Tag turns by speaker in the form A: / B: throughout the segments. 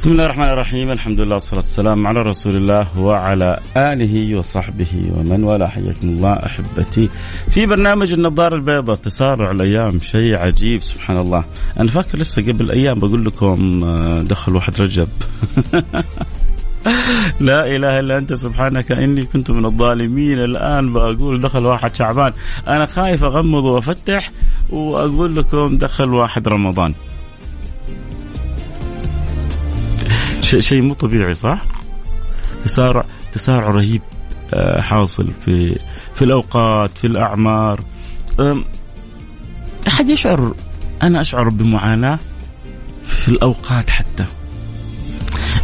A: بسم الله الرحمن الرحيم الحمد لله والصلاة والسلام على رسول الله وعلى آله وصحبه ومن والاه حياكم الله أحبتي في برنامج النظارة البيضاء تسارع الأيام شيء عجيب سبحان الله أنا فاكر لسه قبل أيام بقول لكم دخل واحد رجب لا اله الا انت سبحانك اني كنت من الظالمين الان بقول دخل واحد شعبان أنا خايف اغمض وافتح واقول لكم دخل واحد رمضان شيء مو طبيعي صح؟ تسارع تسارع رهيب آه، حاصل في في الأوقات في الأعمار. أحد يشعر أنا أشعر بمعاناة في الأوقات حتى.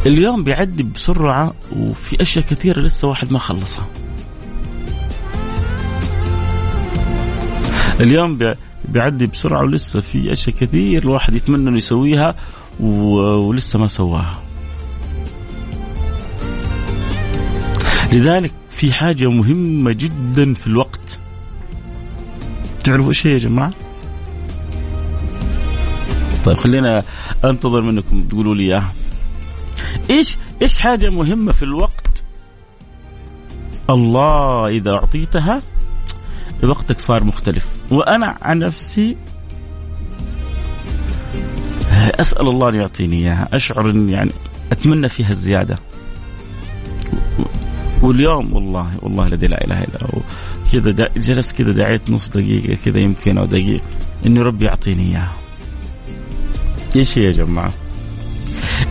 A: اليوم بيعدي بسرعة وفي أشياء كثيرة لسه واحد ما خلصها. اليوم بيعدي بسرعة ولسه في أشياء كثير الواحد يتمنى إنه يسويها ولسه ما سواها. لذلك في حاجة مهمة جدا في الوقت تعرفوا إيش هي يا جماعة؟ طيب خلينا أنتظر منكم تقولوا لي إياها. إيش إيش حاجة مهمة في الوقت؟ الله إذا أعطيتها وقتك صار مختلف، وأنا عن نفسي أسأل الله أن يعطيني إياها، أشعر ان يعني أتمنى فيها الزيادة. واليوم والله والله الذي لا إله إلا هو. كذا جلست كذا دعيت نص دقيقة كذا يمكن أو دقيقه انه ربي يعطيني إياها. إيش هي يا جماعة؟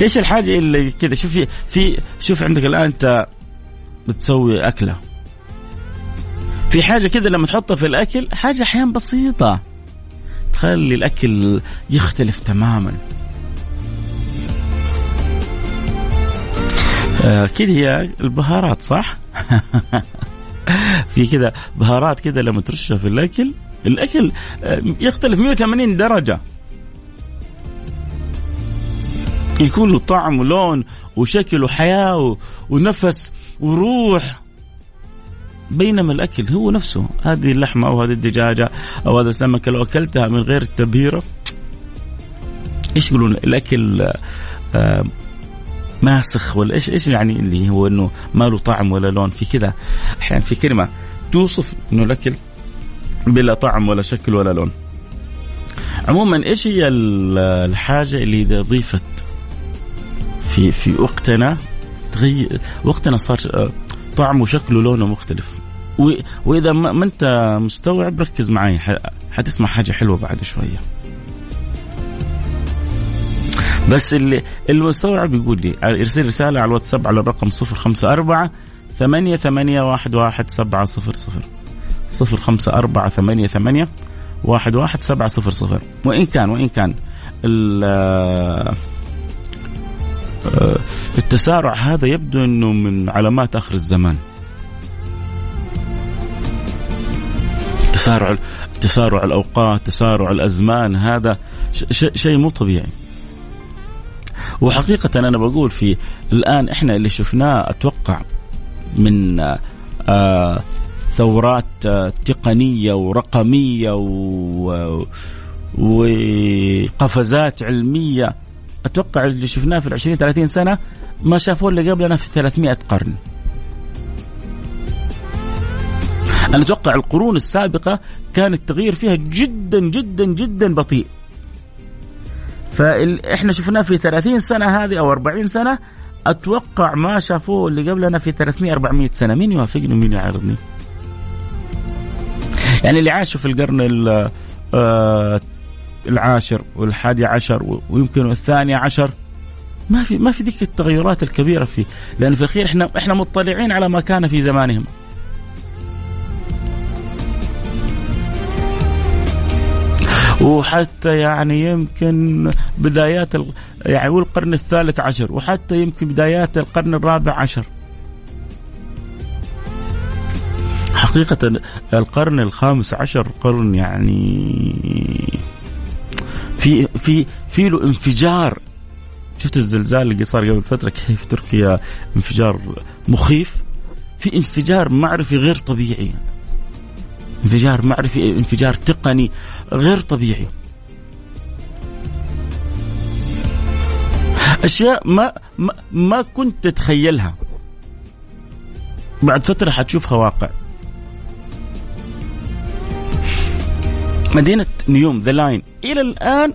A: إيش الحاجة اللي كذا؟ شوفي في شوف عندك الآن أنت بتسوي أكلة. في حاجة كذا لما تحطها في الأكل حاجة أحيانا بسيطة. تخلي الأكل يختلف تماما. أكيد هي البهارات صح؟ في كذا بهارات كذا لما ترشها في الأكل. الأكل آه، يختلف 180 درجة. يكون له طعم ولون وشكل وحياة ونفس وروح. بينما الأكل هو نفسه. هذه اللحمة أو هذه الدجاجة أو هذا السمكه لو أكلتها من غير التبهيرة. إيش يقولون؟ الأكل آه، ماسخ ولا إيش إيش يعني اللي هو إنه ما له طعم ولا لون في كذا أحيانا في كلمة توصف إنه الأكل بلا طعم ولا شكل ولا لون. عموما إيش هي الحاجة اللي إذا ضيفت في في وقتنا تغير وقتنا صار آه، طعمه وشكله ولونه مختلف. وإذا ما أنت مستوعب ركز معي حتسمع حاجة حلوة بعد شوية. بس اللي المستوعب يقول لي يرسل رسالة على الواتساب على الرقم 054 ثمانية ثمانية واحد واحد سبعة صفر صفر. صفر خمسة أربعة ثمانية ثمانية واحد واحد سبعة صفر صفر. وإن كان وإن كان آه، التسارع هذا يبدو أنه من علامات آخر الزمان. تسارع تسارع الأوقات تسارع الأزمان هذا شيء مو طبيعي. وحقيقة أنا بقول في الآن إحنا اللي شفناه أتوقع من آه ثورات آه تقنية ورقمية وقفزات علمية أتوقع اللي شفناه في العشرين ثلاثين سنة ما شافوه اللي قبلنا في 300 قرن. أنا أتوقع القرون السابقة كان التغيير فيها جدا جدا جدا بطيء. فاحنا شفناه في 30 سنة هذه أو 40 سنة. أتوقع ما شافوه اللي قبلنا في 300 400 سنة. مين يوافقني ومين يعارضني؟ يعني اللي عاشوا في القرن آه العاشر والحادي عشر ويمكن الثاني عشر. ما في ما في ذيك التغيرات الكبيرة فيه. لأن في الأخير إحنا إحنا مطلعين على ما كان في زمانهم. وحتى يعني يمكن بدايات يعني القرن الثالث عشر وحتى يمكن بدايات القرن الرابع عشر. حقيقة القرن الخامس عشر قرن يعني في في في له انفجار. شفت الزلزال اللي صار قبل فترة؟ كيف تركيا انفجار مخيف؟ في انفجار معرفي غير طبيعي. انفجار معرفي انفجار تقني غير طبيعي. أشياء ما ما, ما كنت تتخيلها. بعد فترة حتشوفها واقع. مدينة نيوم ذا لاين إلى الآن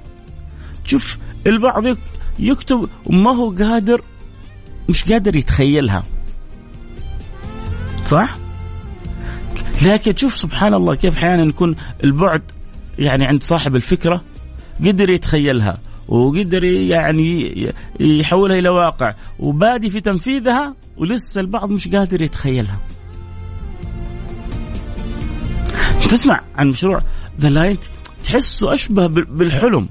A: تشوف البعض يكتب وما هو قادر مش قادر يتخيلها. صح؟ لكن تشوف سبحان الله كيف أحيانا يكون البعد يعني عند صاحب الفكرة قدر يتخيلها وقدر يعني يحولها إلى واقع وبادي في تنفيذها ولسه البعض مش قادر يتخيلها. تسمع عن مشروع ذا لايت تحسه أشبه بالحلم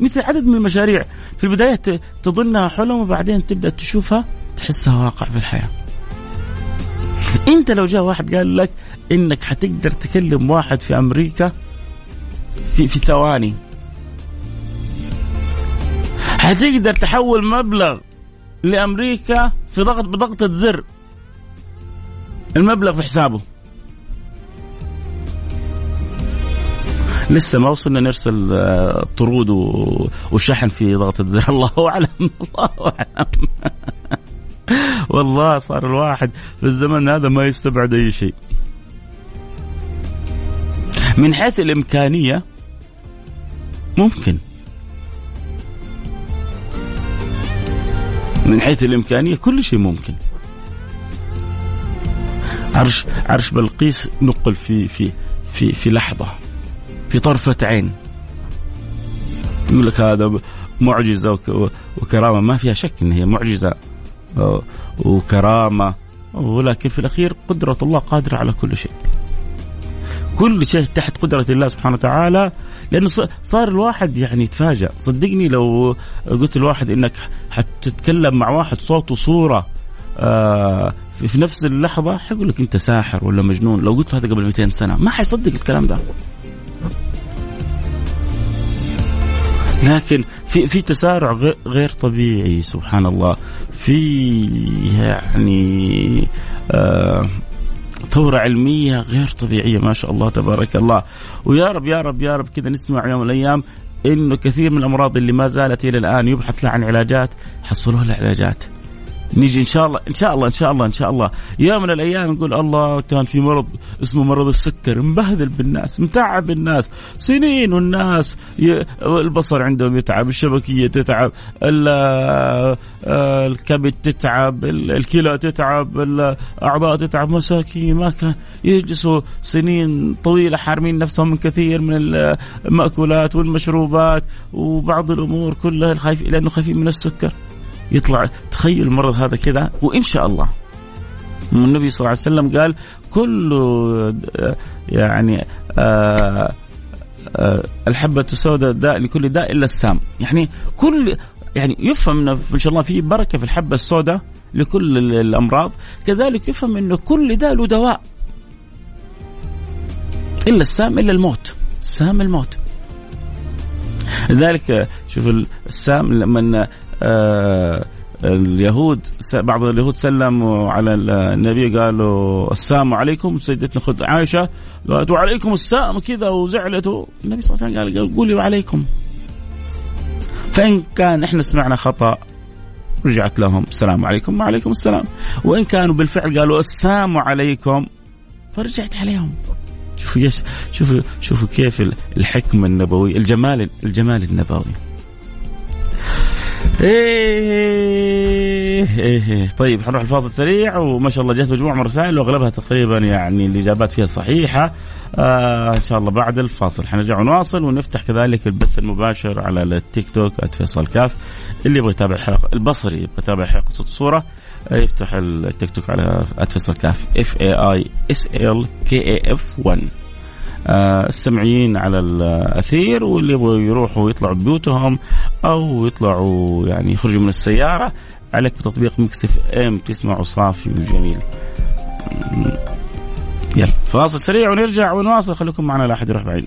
A: مثل عدد من المشاريع في البداية تظنها حلم وبعدين تبدأ تشوفها تحسها واقع في الحياة. انت لو جاء واحد قال لك انك حتقدر تكلم واحد في أمريكا في في ثواني. حتقدر تحول مبلغ لامريكا في ضغط بضغطة زر. المبلغ في حسابه. لسه ما وصلنا نرسل آه، طرود وشحن في ضغطة زر. الله أعلم الله أعلم. والله صار الواحد في الزمن هذا ما يستبعد أي شيء. من حيث الإمكانية ممكن. من حيث الإمكانية كل شيء ممكن. عرش عرش بلقيس نقل في في في في لحظة في طرفة عين. يقول لك هذا معجزة وكرامة ما فيها شك إن هي معجزة. وكرامة. ولكن في الأخير قدرة الله قادرة على كل شيء. كل شيء تحت قدرة الله سبحانه وتعالى. لأنه صار الواحد يعني يتفاجأ. صدقني لو قلت الواحد إنك حتتكلم مع واحد صوت وصورة آه في نفس اللحظة حيقول لك أنت ساحر ولا مجنون. لو قلت هذا قبل 200 سنة ما حيصدق الكلام ده. لكن في في تسارع غير طبيعي سبحان الله. في يعني آه ثورة علمية غير طبيعية ما شاء الله تبارك الله. ويا رب يا رب يا رب كذا نسمع يوم من الأيام إنه كثير من الأمراض اللي ما زالت إلى الآن يبحث لها عن علاجات حصلوا لها علاجات. نيجي إن شاء الله إن شاء الله إن شاء الله إن شاء الله. يوم من الأيام نقول الله كان في مرض اسمه مرض السكر مبهذل بالناس متعب الناس سنين والناس البصر عندهم يتعب الشبكية تتعب آه، الكبد تتعب الكلى تتعب الأعضاء تتعب مساكين ما كان يجلسوا سنين طويلة حارمين نفسهم من كثير من المأكولات والمشروبات وبعض الأمور كلها الخايف لأنه خايفين من السكر. يطلع. تخيل المرض هذا كذا وإن شاء الله. النبي صلى الله عليه وسلم قال كل يعني آه آه الحبة السوداء داء لكل داء إلا السام. يعني كل يعني يفهم ان شاء الله في بركة في الحبة السوداء لكل الأمراض. كذلك يفهم إنه كل داء له دواء. إلا السام إلا الموت. السام الموت. لذلك شوف السام لما آه، اليهود بعض اليهود سلموا على النبي قالوا السلام عليكم سيدتنا خذ عائشة قالت وعليكم السلام كذا وزعلت النبي صلى الله عليه وسلم قال قولي وعليكم. فإن كان إحنا سمعنا خطأ رجعت لهم السلام عليكم وعليكم السلام. وإن كانوا بالفعل قالوا السلام عليكم فرجعت عليهم. شوفوا شوفوا شوفوا كيف الحكمة النبوية الجمال الجمال النبوي. إيه. إيه طيب حنروح الفاصل سريع وما شاء الله جت مجموعة من الرسائل وأغلبها تقريبا يعني الاجابات فيها صحيحة. آه إن شاء الله بعد الفاصل. حنرجع ونواصل ونفتح كذلك البث المباشر على التيك توك @فيصل كاف. اللي يبغى يتابع الحلقة البصري يبغى يتابع حلقه صوت الصورة آه، يفتح التيك توك على @فيصل كاف. F A I S L K A F 1 آه، السمعيين على الأثير واللي يبغوا يروحوا يطلعوا بيوتهم أو يطلعوا يعني يخرجوا من السيارة. عليك بتطبيق Mix FM تسمعوا صافي وجميل. يلا. فاصل سريع ونرجع ونواصل. خليكم معنا لا أحد يروح بعيد.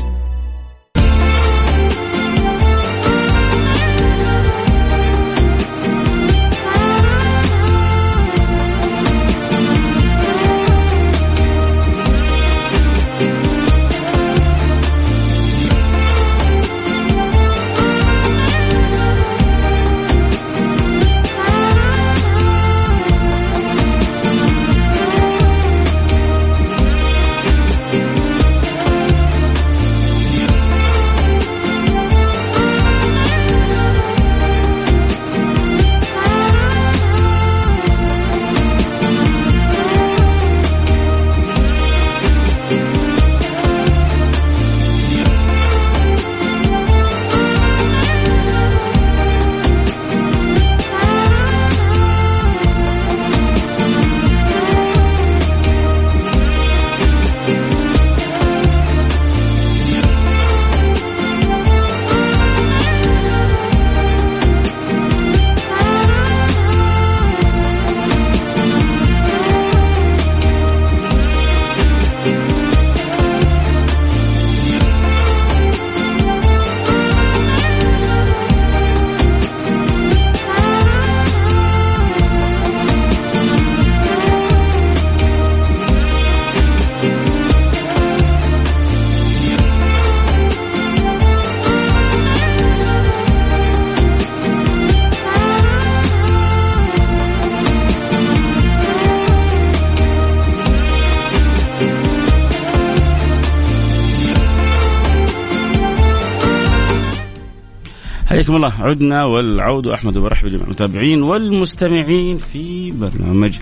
A: حياكم الله. عدنا والعود أحمد وبرحب بجميع المتابعين والمستمعين في برنامج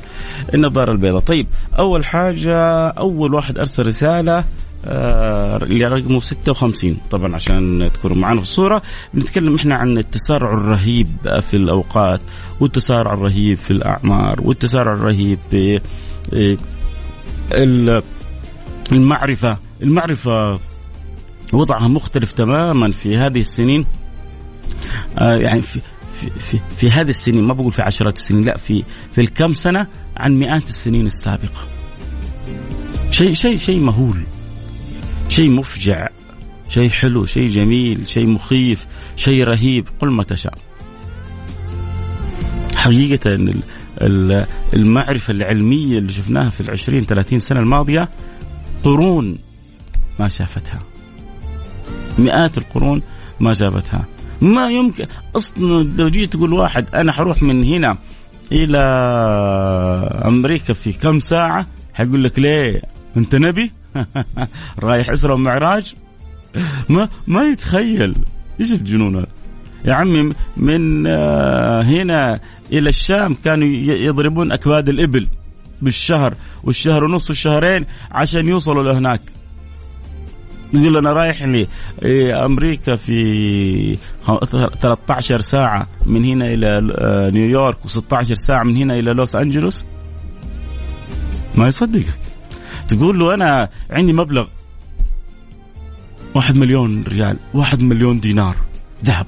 A: النظارة البيضاء. طيب أول حاجة أول واحد أرسل رسالة آه رقمه 56 طبعا عشان تكونوا معنا في الصورة. بنتكلم إحنا عن التسارع الرهيب في الأوقات والتسارع الرهيب في الأعمار والتسارع الرهيب في آه، المعرفة. المعرفة وضعها مختلف تماما في هذه السنين. آه، يعني في في في, في هذه السنين ما بقول في عشرات السنين لا في في الكم سنة عن مئات السنين السابقة. شيء شيء شيء مهول. شيء مفجع. شيء حلو، شيء جميل، شيء مخيف، شيء رهيب، قل ما تشاء. حقيقة المعرفة العلمية اللي شفناها في العشرين ثلاثين سنة الماضية قرون ما شافتها مئات القرون ما شافتها ما يمكن. أصلا لو جيت تقول واحد أنا حروح من هنا إلى أمريكا في كم ساعة؟ حيقول لك ليه؟ أنت نبي؟ رايح أسرة ومعراج؟ ما ما يتخيل. إيش الجنون هذا؟ يا عمي من آه، هنا إلى الشام كانوا يضربون أكباد الإبل بالشهر والشهر ونص والشهرين عشان يوصلوا لهناك. يقول أنا رايح لامريكا في 13 ساعة من هنا إلى آه، نيويورك و16 ساعة من هنا إلى لوس أنجلوس. ما يصدقك. تقول له أنا عندي مبلغ واحد مليون ريال واحد مليون دينار ذهب.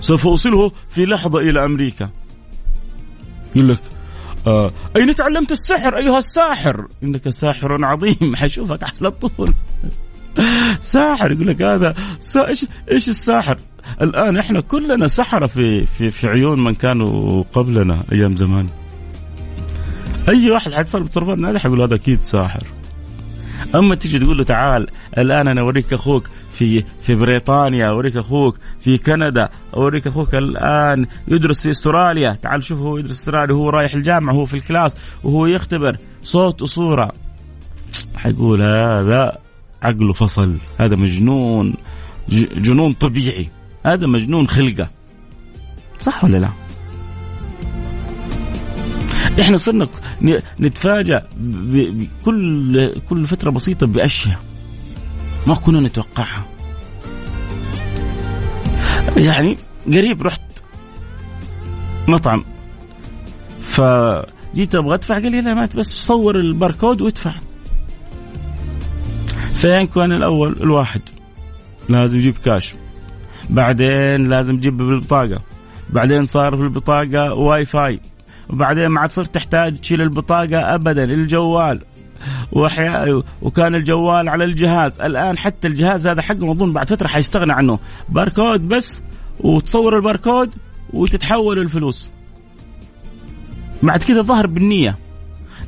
A: سوف أوصله في لحظة إلى أمريكا. يقول لك آه أين تعلمت السحر أيها الساحر؟ إنك ساحر عظيم حشوفك على طول. ساحر يقول لك هذا سا... إيش إيش الساحر؟ الآن إحنا كلنا سحرة في في في عيون من كانوا قبلنا أيام زمان. أي واحد حيتصرف تصرفات هذه حيقول هذا أكيد ساحر أما تيجي تقول له تعال الآن أنا أوريك أخوك في في بريطانيا أوريك أخوك في كندا أوريك أخوك الآن يدرس في أستراليا تعال شوف هو يدرس أستراليا وهو رايح الجامعة وهو في الكلاس وهو يختبر صوت وصورة حيقول هذا عقله فصل هذا مجنون جنون طبيعي هذا مجنون خلقة صح ولا لا؟ إحنا صرنا نتفاجأ بكل كل فترة بسيطة بأشياء ما كنا نتوقعها. يعني قريب رحت مطعم فجيت أبغى أدفع قال لي لا ما بس صور الباركود وادفع. فين كان الأول؟ الواحد. لازم يجيب كاش بعدين لازم تجيب بالبطاقة. بعدين صار في البطاقة واي فاي وبعدين ما عاد صرت تحتاج تشيل البطاقة ابدا الجوال. وحيا وكان الجوال على الجهاز. الآن حتى الجهاز هذا حقه اظن بعد فترة حيستغنى عنه. باركود بس وتصور الباركود وتتحول الفلوس. بعد كذا ظهر بالنية.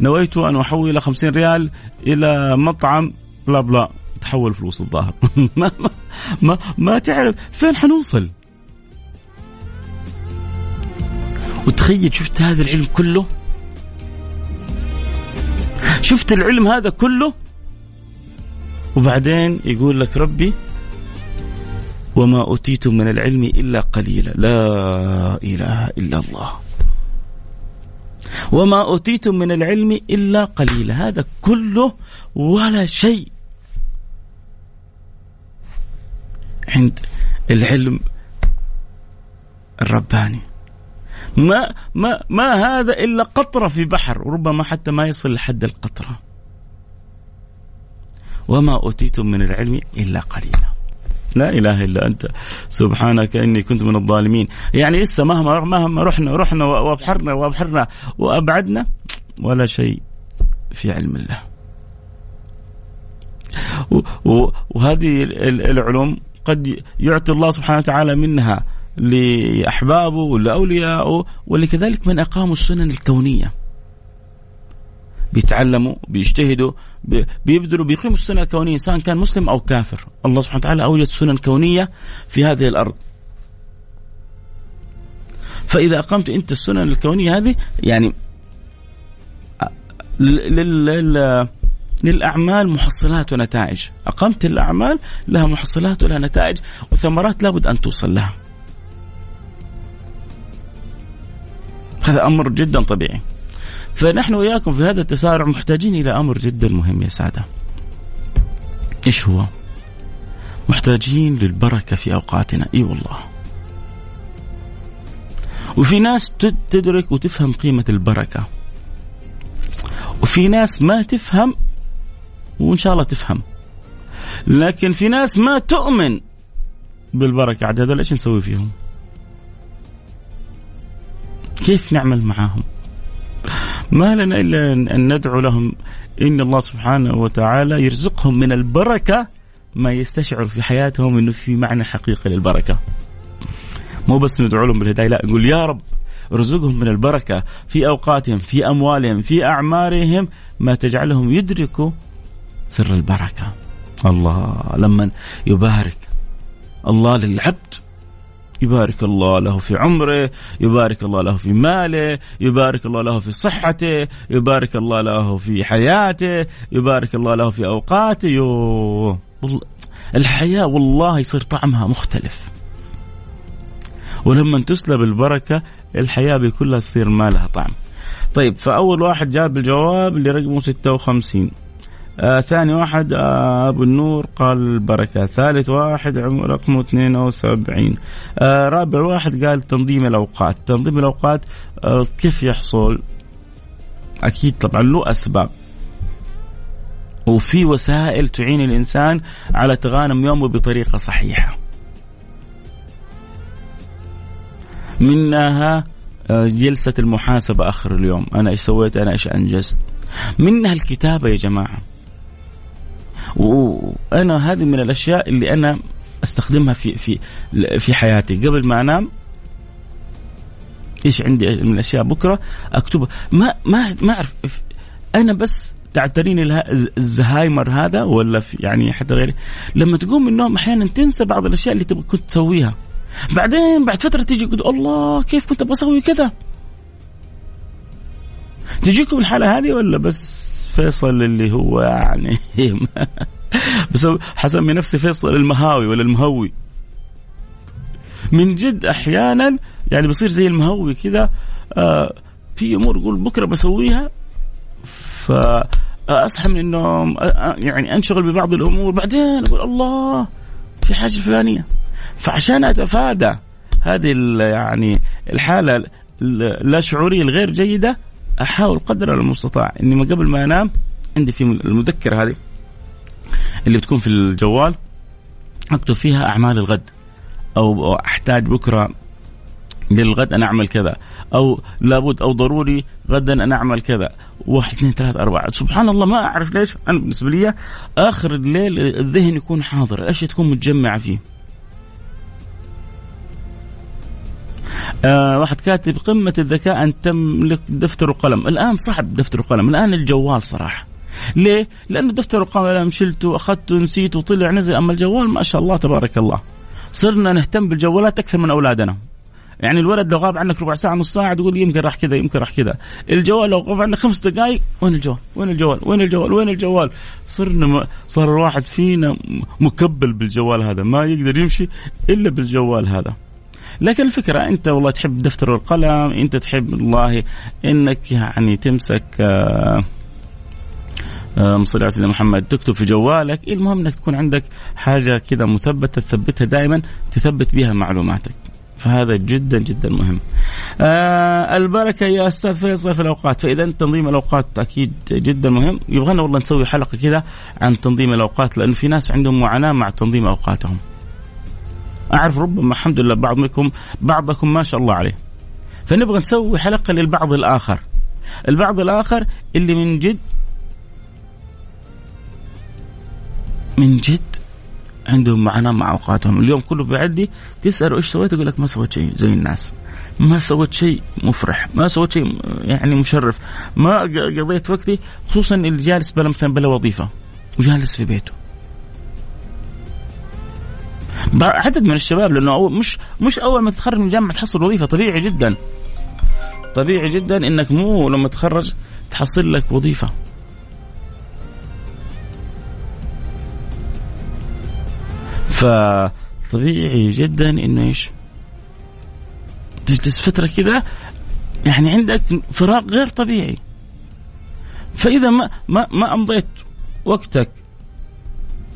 A: نويت أن أحول 50 ريال إلى مطعم بلا بلا تحول فلوس الظاهر. ما, ما, ما, تعرف فين حنوصل؟ وتخيل شفت هذا العلم كله؟ شفت العلم هذا كله؟ وبعدين يقول لك ربي وما أوتيتم من العلم إلا قليلا. لا إله إلا الله. وما أوتيتم من العلم إلا قليلا. هذا كله ولا شيء. عند العلم الرباني. ما ما ما هذا إلا قطرة في بحر وربما حتى ما يصل لحد القطرة. وما أوتيتم من العلم إلا قليلا. لا إله إلا أنت. سبحانك إني كنت من الظالمين. يعني لسه مهما مهما رحنا رحنا وأبحرنا وأبحرنا وأبعدنا ولا شيء في علم الله. وهذه العلوم قد يعطي الله سبحانه وتعالى منها لأحبابه ولأوليائه ولكذلك من أقاموا السنن الكونية. بيتعلموا بيجتهدوا بيبذلوا بيقيموا السنن الكونية سواء كان مسلم أو كافر. الله سبحانه وتعالى أوجد سنن كونية في هذه الأرض. فإذا أقمت أنت السنن الكونية هذه يعني لل للأعمال محصلات ونتائج. أقمت الأعمال لها محصلات ولها نتائج وثمرات لابد أن توصل لها. هذا أمر جدا طبيعي. فنحن وياكم في هذا التسارع محتاجين إلى أمر جدا مهم يا سادة. إيش هو؟ محتاجين للبركة في أوقاتنا. إي والله. وفي ناس تدرك وتفهم قيمة البركة. وفي ناس ما تفهم وإن شاء الله تفهم. لكن في ناس ما تؤمن بالبركة. عاد هذول إيش نسوي فيهم؟ كيف نعمل معاهم؟ ما لنا إلا أن ندعو لهم إن الله سبحانه وتعالى يرزقهم من البركة ما يستشعر في حياتهم أنه في معنى حقيقي للبركة. مو بس ندعو لهم بالهداية لا نقول يا رب ارزقهم من البركة في أوقاتهم في أموالهم في أعمارهم ما تجعلهم يدركوا سر البركة. الله لما يبارك الله للعبد يبارك الله له في عمره يبارك الله له في ماله يبارك الله له في صحته يبارك الله له في حياته يبارك الله له في أوقاته. يو الحياة والله يصير طعمها مختلف. ولما تسلب البركة الحياة بكلها تصير ما لها طعم. طيب فأول واحد جاب الجواب اللي رقمه 56 آه ثاني واحد آه أبو النور قال البركه، ثالث واحد رقمه 72 آه رابع واحد قال تنظيم الأوقات، تنظيم الأوقات آه كيف يحصل؟ أكيد طبعا له أسباب. وفي وسائل تعين الإنسان على تغانم يومه بطريقة صحيحة. منها آه، جلسة المحاسبة آخر اليوم. أنا إيش سويت؟ أنا إيش أنجزت؟ منها الكتابة يا جماعة. وأنا هذه من الأشياء اللي أنا أستخدمها في في في حياتي. قبل ما أنام إيش عندي من الأشياء؟ بكرة أكتبها. ما ما ما أعرف أنا بس تعتريني الزهايمر هذا ولا في يعني حتى غيري. لما تقوم من النوم أحيانا تنسى بعض الأشياء اللي تبغى كنت تسويها. بعدين بعد فترة تيجي تقول الله كيف كنت أبغى أسوي كذا؟ تجيكم الحالة هذه ولا بس فيصل اللي هو يعني بس حسمي نفسي فيصل المهاوي ولا المهوي. من جد أحيانا يعني بصير زي المهوي كذا آه في أمور أقول بكرة بسويها فاصحى من النوم يعني أنشغل ببعض الأمور بعدين أقول الله في حاجة فلانيه فعشان أتفادى هذه يعني الحالة اللا شعورية الغير جيدة أحاول قدر المستطاع. إني ما قبل ما أنام عندي في المذكرة هذه اللي بتكون في الجوال أكتب فيها أعمال الغد. أو أحتاج بكرة للغد أنا أعمل كذا. أو لابد أو ضروري غدا أنا أعمل كذا. واحد اثنين ثلاثة أربعة. سبحان الله ما أعرف ليش. أنا بالنسبة لي آخر الليل الذهن يكون حاضر. الأشياء تكون متجمعة فيه؟ آه واحد كاتب قمة الذكاء أن تملك دفتر وقلم الآن صعب دفتر وقلم الآن الجوال صراحة. ليه؟ لأنه دفتر وقلم شلته أخذته نسيته طلع نزل. أما الجوال ما شاء الله تبارك الله. صرنا نهتم بالجوالات أكثر من أولادنا. يعني الولد لو غاب عنك ربع ساعة نص ساعة تقول يمكن راح كذا يمكن راح كذا. الجوال لو غاب عنك خمس دقائق وين الجوال؟ وين الجوال؟ وين الجوال؟ وين الجوال؟ صرنا م... صار الواحد فينا مكبل بالجوال هذا. ما يقدر يمشي إلا بالجوال هذا. لكن الفكرة أنت والله تحب الدفتر والقلم أنت تحب والله أنك يعني تمسك صلى على سيدنا محمد تكتب في جوالك المهم إنك تكون عندك حاجة كذا مثبتة تثبتها دائما تثبت بها معلوماتك فهذا جدا جدا مهم. آه البركة يا أستاذ فيصل في الأوقات فإذا تنظيم الأوقات أكيد جدا مهم يبغانا والله نسوي حلقة كذا عن تنظيم الأوقات لأنه في ناس عندهم معاناة مع تنظيم أوقاتهم. أعرف ربما الحمد لله بعضكم بعضكم ما شاء الله عليه. فنبغى نسوي حلقة للبعض الآخر. البعض الآخر اللي من جد من جد عندهم معاناة مع أوقاتهم. اليوم كله بيعدي تساله إيش سويت؟ يقول لك ما سويت شيء زي الناس. ما سويت شيء مفرح. ما سويت شيء يعني مشرف. ما قضيت وقتي خصوصا اللي جالس بلا مثلا بلا وظيفة وجالس في بيته. عدد من الشباب لأنه مش مش أول ما تتخرج من الجامعة تحصل وظيفة طبيعي جدا. طبيعي جدا إنك مو لما تخرج تحصل لك وظيفة. فطبيعي جدا إنه إيش؟ تجلس فترة كذا يعني عندك فراغ غير طبيعي. فإذا ما ما ما أمضيت وقتك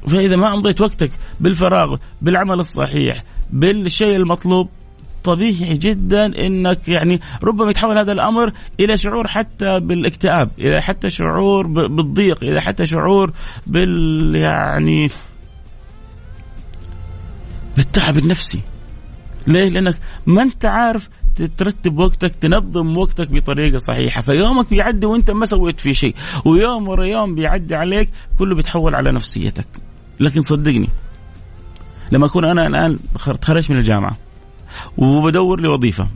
A: فإذا ما أمضيت وقتك بالفراغ بالعمل الصحيح بالشيء المطلوب طبيعي جدا إنك يعني ربما يتحول هذا الأمر إلى شعور حتى بالاكتئاب، إلى حتى شعور بالضيق، إلى حتى شعور بال يعني بالتعب النفسي. ليه؟ لأنك ما أنت عارف ترتب وقتك تنظم وقتك بطريقة صحيحة. فيومك بيعدي وأنت ما سويت فيه شيء ويوم ورا يوم بيعدي عليك كله بيتحول على نفسيتك. لكن صدقني لما أكون أنا الآن تخرجت من الجامعة وبدور لي وظيفه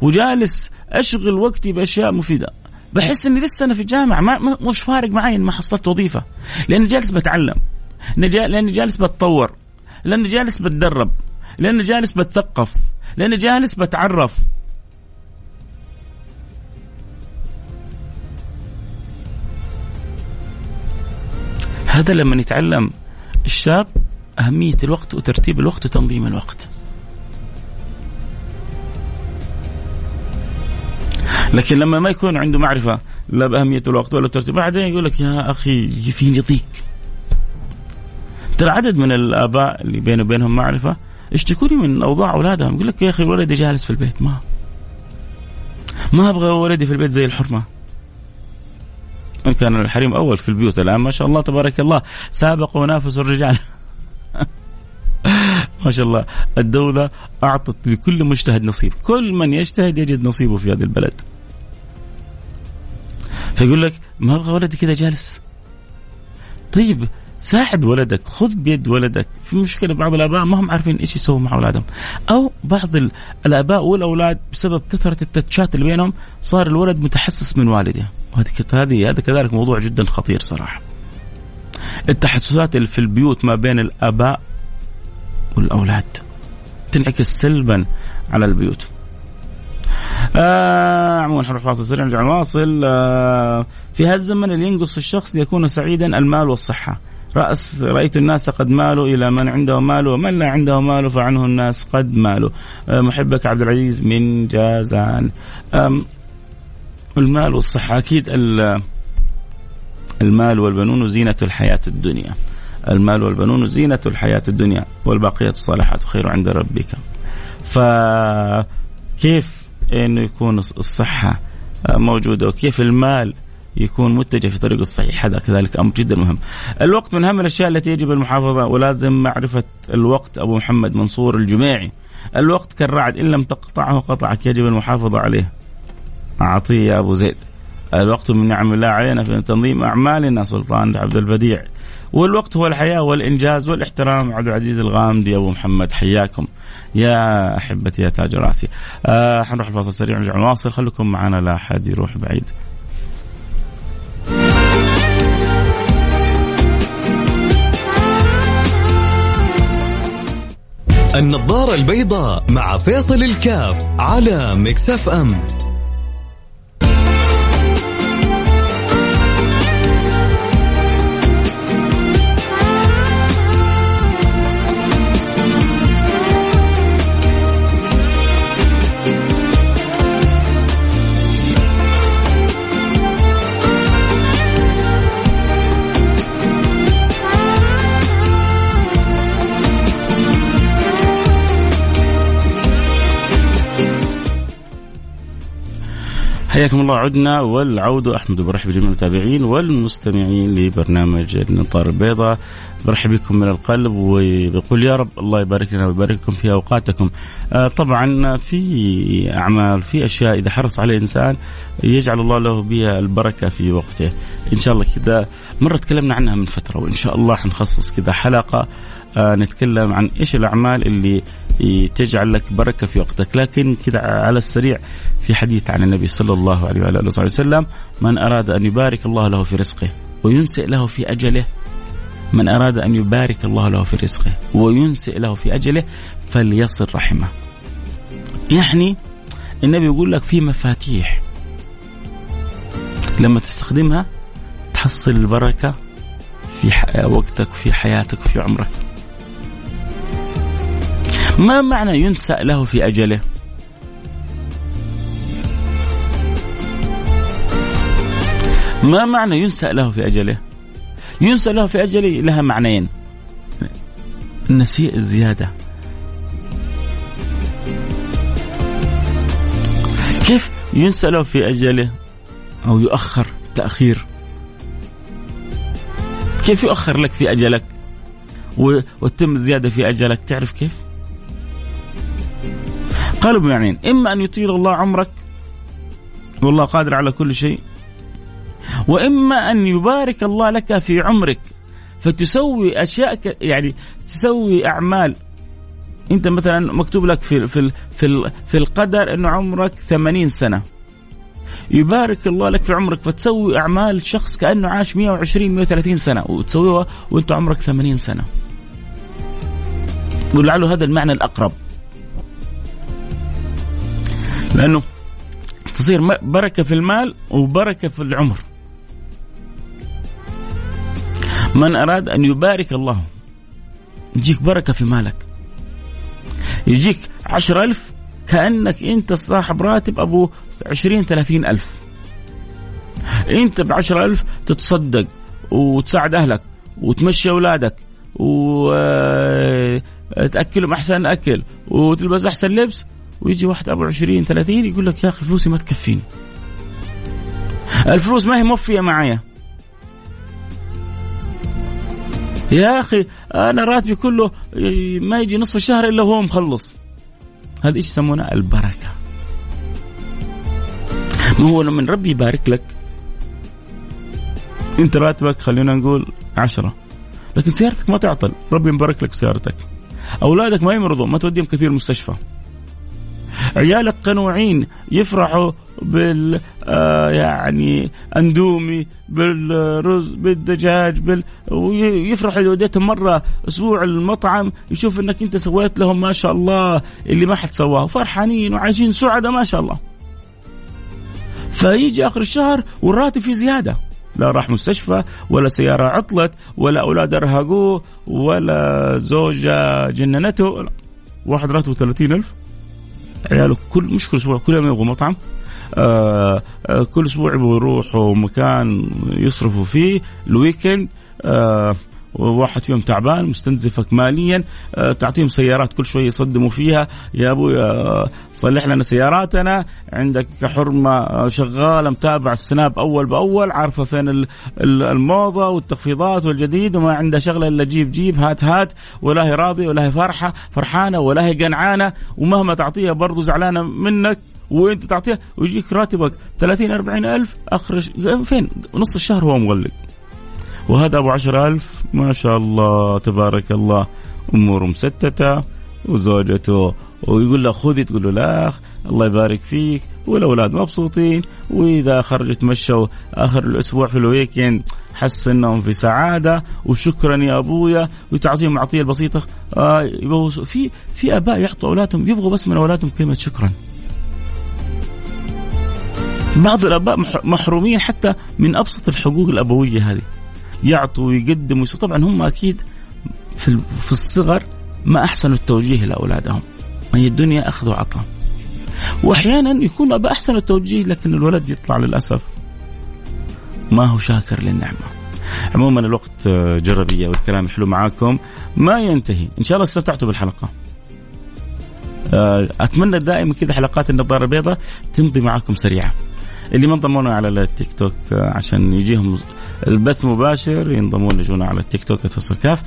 A: وجالس أشغل وقتي بأشياء مفيدة بحس إني لسه أنا في الجامعة ما مش فارق معي ان ما حصلت وظيفة لأني جالس بتعلم لأني جالس بتطور لأني جالس بتدرب لأني جالس بتثقف لأني جالس بتعرف. هذا لما يتعلم الشاب أهمية الوقت وترتيب الوقت وتنظيم الوقت. لكن لما ما يكون عنده معرفة لا بأهمية الوقت ولا ترتيب بعدين يقول لك يا أخي فيني ضيق ترى عدد من الآباء اللي بيني وبينهم معرفة يشتكوا لي من أوضاع أولادهم. يقول لك يا أخي ولدي جالس في البيت ما ما أبغى ولدي في البيت زي الحرمة. إن كان الحريم أول في البيوت الآن. ما شاء الله تبارك الله. سابق ونافس الرجال. ما شاء الله. الدولة أعطت لكل مجتهد نصيب. كل من يجتهد يجد نصيبه في هذه البلد. فيقول لك ما أبغى ولدي كذا جالس؟ طيب ساعد ولدك خذ بيد ولدك. في مشكلة بعض الآباء ما هم عارفين إيش يسووا مع أولادهم. أو بعض الآباء والأولاد بسبب كثرة التتشات اللي بينهم صار الولد متحسس من والده. هذه هذا كذلك موضوع جدا خطير صراحة. التحسسات اللي في البيوت ما بين الآباء والأولاد تنعكس سلبا على البيوت. آه عموما حنروح فاصل سريع نرجع نواصل. آه في هالزمن اللي ينقص الشخص ليكون سعيدا المال والصحة. رأس رأيت الناس قد مالوا إلى من عنده مال ومن لا عنده مال فعنه الناس قد مالوا. آه محبك عبد العزيز من جازان. المال والصحة أكيد المال والبنون زينة الحياة الدنيا المال والبنون زينة الحياة الدنيا والباقيات الصالحات خير عند ربك فكيف إنه يكون الصحة موجودة وكيف المال يكون متجه في طريقه الصحيح هذا كذلك أمر جدا مهم. الوقت من أهم الأشياء التي يجب المحافظة ولازم معرفة الوقت أبو محمد منصور الجميعي. الوقت كالرعد إن لم تقطعه قطعك يجب المحافظة عليه. عطيه أبو زيد. الوقت من نعم الله علينا في تنظيم أعمالنا سلطان عبد البديع. والوقت هو الحياة والإنجاز والإحترام عبد العزيز الغامدي أبو محمد حياكم يا أحبتي يا تاج راسي. آه حنروح الفاصل سريع ونرجع نواصل خليكم معنا لا أحد يروح بعيد.
B: النظارة البيضاء مع فيصل الكاف على مكسف أم
A: حياكم الله عدنا والعودة أحمد برحب بجميع المتابعين والمستمعين لبرنامج النطار البيضاء. برحب بكم من القلب وبقول يا رب الله يبارك لنا ويبارك لكم في أوقاتكم. آه طبعا في أعمال في أشياء إذا حرص عليه الإنسان يجعل الله له بها البركة في وقته. إن شاء الله كذا مرة تكلمنا عنها من فترة وإن شاء الله حنخصص كذا حلقة. آه نتكلم عن إيش الأعمال اللي تجعل لك بركة في وقتك لكن كذا على السريع في حديث عن النبي صلى الله عليه وعلى آله وسلم من أراد أن يبارك الله له في رزقه وينسئ له في أجله من أراد أن يبارك الله له في رزقه وينسئ له في أجله فليصل رحمه. يعني النبي يقول لك في مفاتيح لما تستخدمها تحصل البركة في وقتك في حياتك في عمرك. ما معنى ينسأ له في أجله؟ ما معنى ينسأ له في أجله؟ ينسأ له في أجله لها معنيين. النسيء الزيادة. كيف ينسأ له في أجله؟ أو يؤخر تأخير. كيف يؤخر لك في أجلك؟ وتتم الزيادة في أجلك؟ تعرف كيف؟ قالوا بمعنيين إما أن يطيل الله عمرك والله قادر على كل شيء. وإما أن يبارك الله لك في عمرك فتسوي أشياء يعني تسوي أعمال. أنت مثلا مكتوب لك في في في, في القدر أنه عمرك 80 سنة. يبارك الله لك في عمرك فتسوي أعمال شخص كأنه عاش 120 130 سنة وتسويها وأنت عمرك 80 سنة. ولعله هذا المعنى الأقرب. لأنه تصير بركة في المال وبركة في العمر. من أراد أن يبارك الله يجيك بركة في مالك. يجيك عشر ألف كأنك أنت صاحب راتب أبو عشرين ثلاثين ألف. أنت بعشر ألف تتصدق وتساعد أهلك وتمشي أولادك وتأكلهم أحسن أكل وتلبس أحسن لبس ويجي واحد أبو 20 30 يقول لك يا أخي فلوسي ما تكفيني. الفلوس ما هي موفية معايا. يا أخي أنا راتبي كله ما يجي نصف الشهر إلا وهو مخلص. هذا إيش يسمونه؟ البركة. ما هو لما ربي يبارك لك أنت راتبك خلينا نقول عشرة. لكن سيارتك ما تعطل ربي يبارك لك بسيارتك. أولادك ما يمرضوا ما توديهم كثير مستشفى. عيالك قنوعين يفرحوا بال آه يعني اندومي بالرز بالدجاج بال ويفرح اذا وديتهم مرة أسبوع المطعم يشوف إنك أنت سويت لهم ما شاء الله اللي ما حد سواه. فرحانين وعايشين سعداء ما شاء الله. فيجي آخر الشهر والراتب فيه زيادة. لا راح مستشفى ولا سيارة عطلت ولا أولاد أرهقوه ولا زوجة جننته. واحد راتبه 30 ألف. عياله كل مش كل أسبوع كل يوم يبغوا مطعم. آه آه كل أسبوع يبغوا يروحوا مكان يصرفوا فيه. ال weekend آه وواحد فيهم تعبان مستنزفك ماليا أه تعطيهم سيارات كل شوية يصدموا فيها. يا أبوي أه صلح لنا سياراتنا. عندك حرمه شغالة متابع السناب أول بأول عارفة فين الموضة والتخفيضات والجديد وما عندها شغلة إلا جيب جيب هات هات ولا هي راضية ولا هي فرحة فرحانة ولا هي قنعانة ومهما تعطيها برضو زعلانة منك وأنت تعطيها ويجيك راتبك 30 40 ألف اخر فين؟ نص الشهر هو مغلق. وهذا أبو عشر ألف ما شاء الله تبارك الله أموره مستتة وزوجته ويقول له خذي تقول له لا الله يبارك فيك والأولاد مبسوطين وإذا خرجوا تمشوا آخر الأسبوع في الويكند حس إنهم في سعادة وشكرا يا أبويا وتعطيهم العطيه البسيطه آه في في آباء يعطوا أولادهم يبغوا بس من أولادهم كلمة شكرا. بعض الآباء محرومين حتى من أبسط الحقوق الأبوية هذه. يعطوا ويقدموا طبعا هم أكيد في في الصغر ما أحسنوا التوجيه لأولادهم. هي الدنيا أخذ وعطاء. واحيانا يكون أبا أحسن التوجيه لكن الولد يطلع للأسف ما هو شاكر للنعمة. عموما الوقت جري بيه والكلام الحلو معاكم. ما ينتهي. إن شاء الله استمتعتوا بالحلقة. أتمنى دائما كذا حلقات النظارة البيضاء تمضي معاكم سريعه اللي ما انضمونا على التيك توك عشان يجيهم البث مباشر ينضمون يجونا على التيك توك تفصل كاف.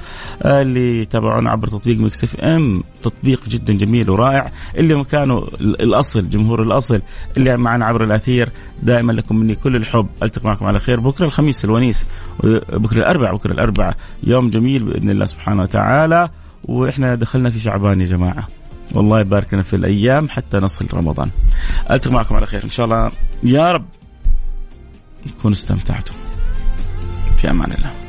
A: اللي يتابعونا عبر تطبيق Mix FM تطبيق جدا جميل ورائع. اللي كانوا الأصل جمهور الأصل اللي معنا عبر الأثير. دائما لكم مني كل الحب. ألتقي معكم على خير بكرة الخميس الونيس. بكرة الاربعاء بكرة الاربعاء يوم جميل بإذن الله سبحانه وتعالى. وإحنا دخلنا في شعبان يا جماعة. والله يبارك لنا في الأيام حتى نصل رمضان. ألتقي معكم على خير إن شاء الله يا رب تكونوا استمتعتم. في أمان الله.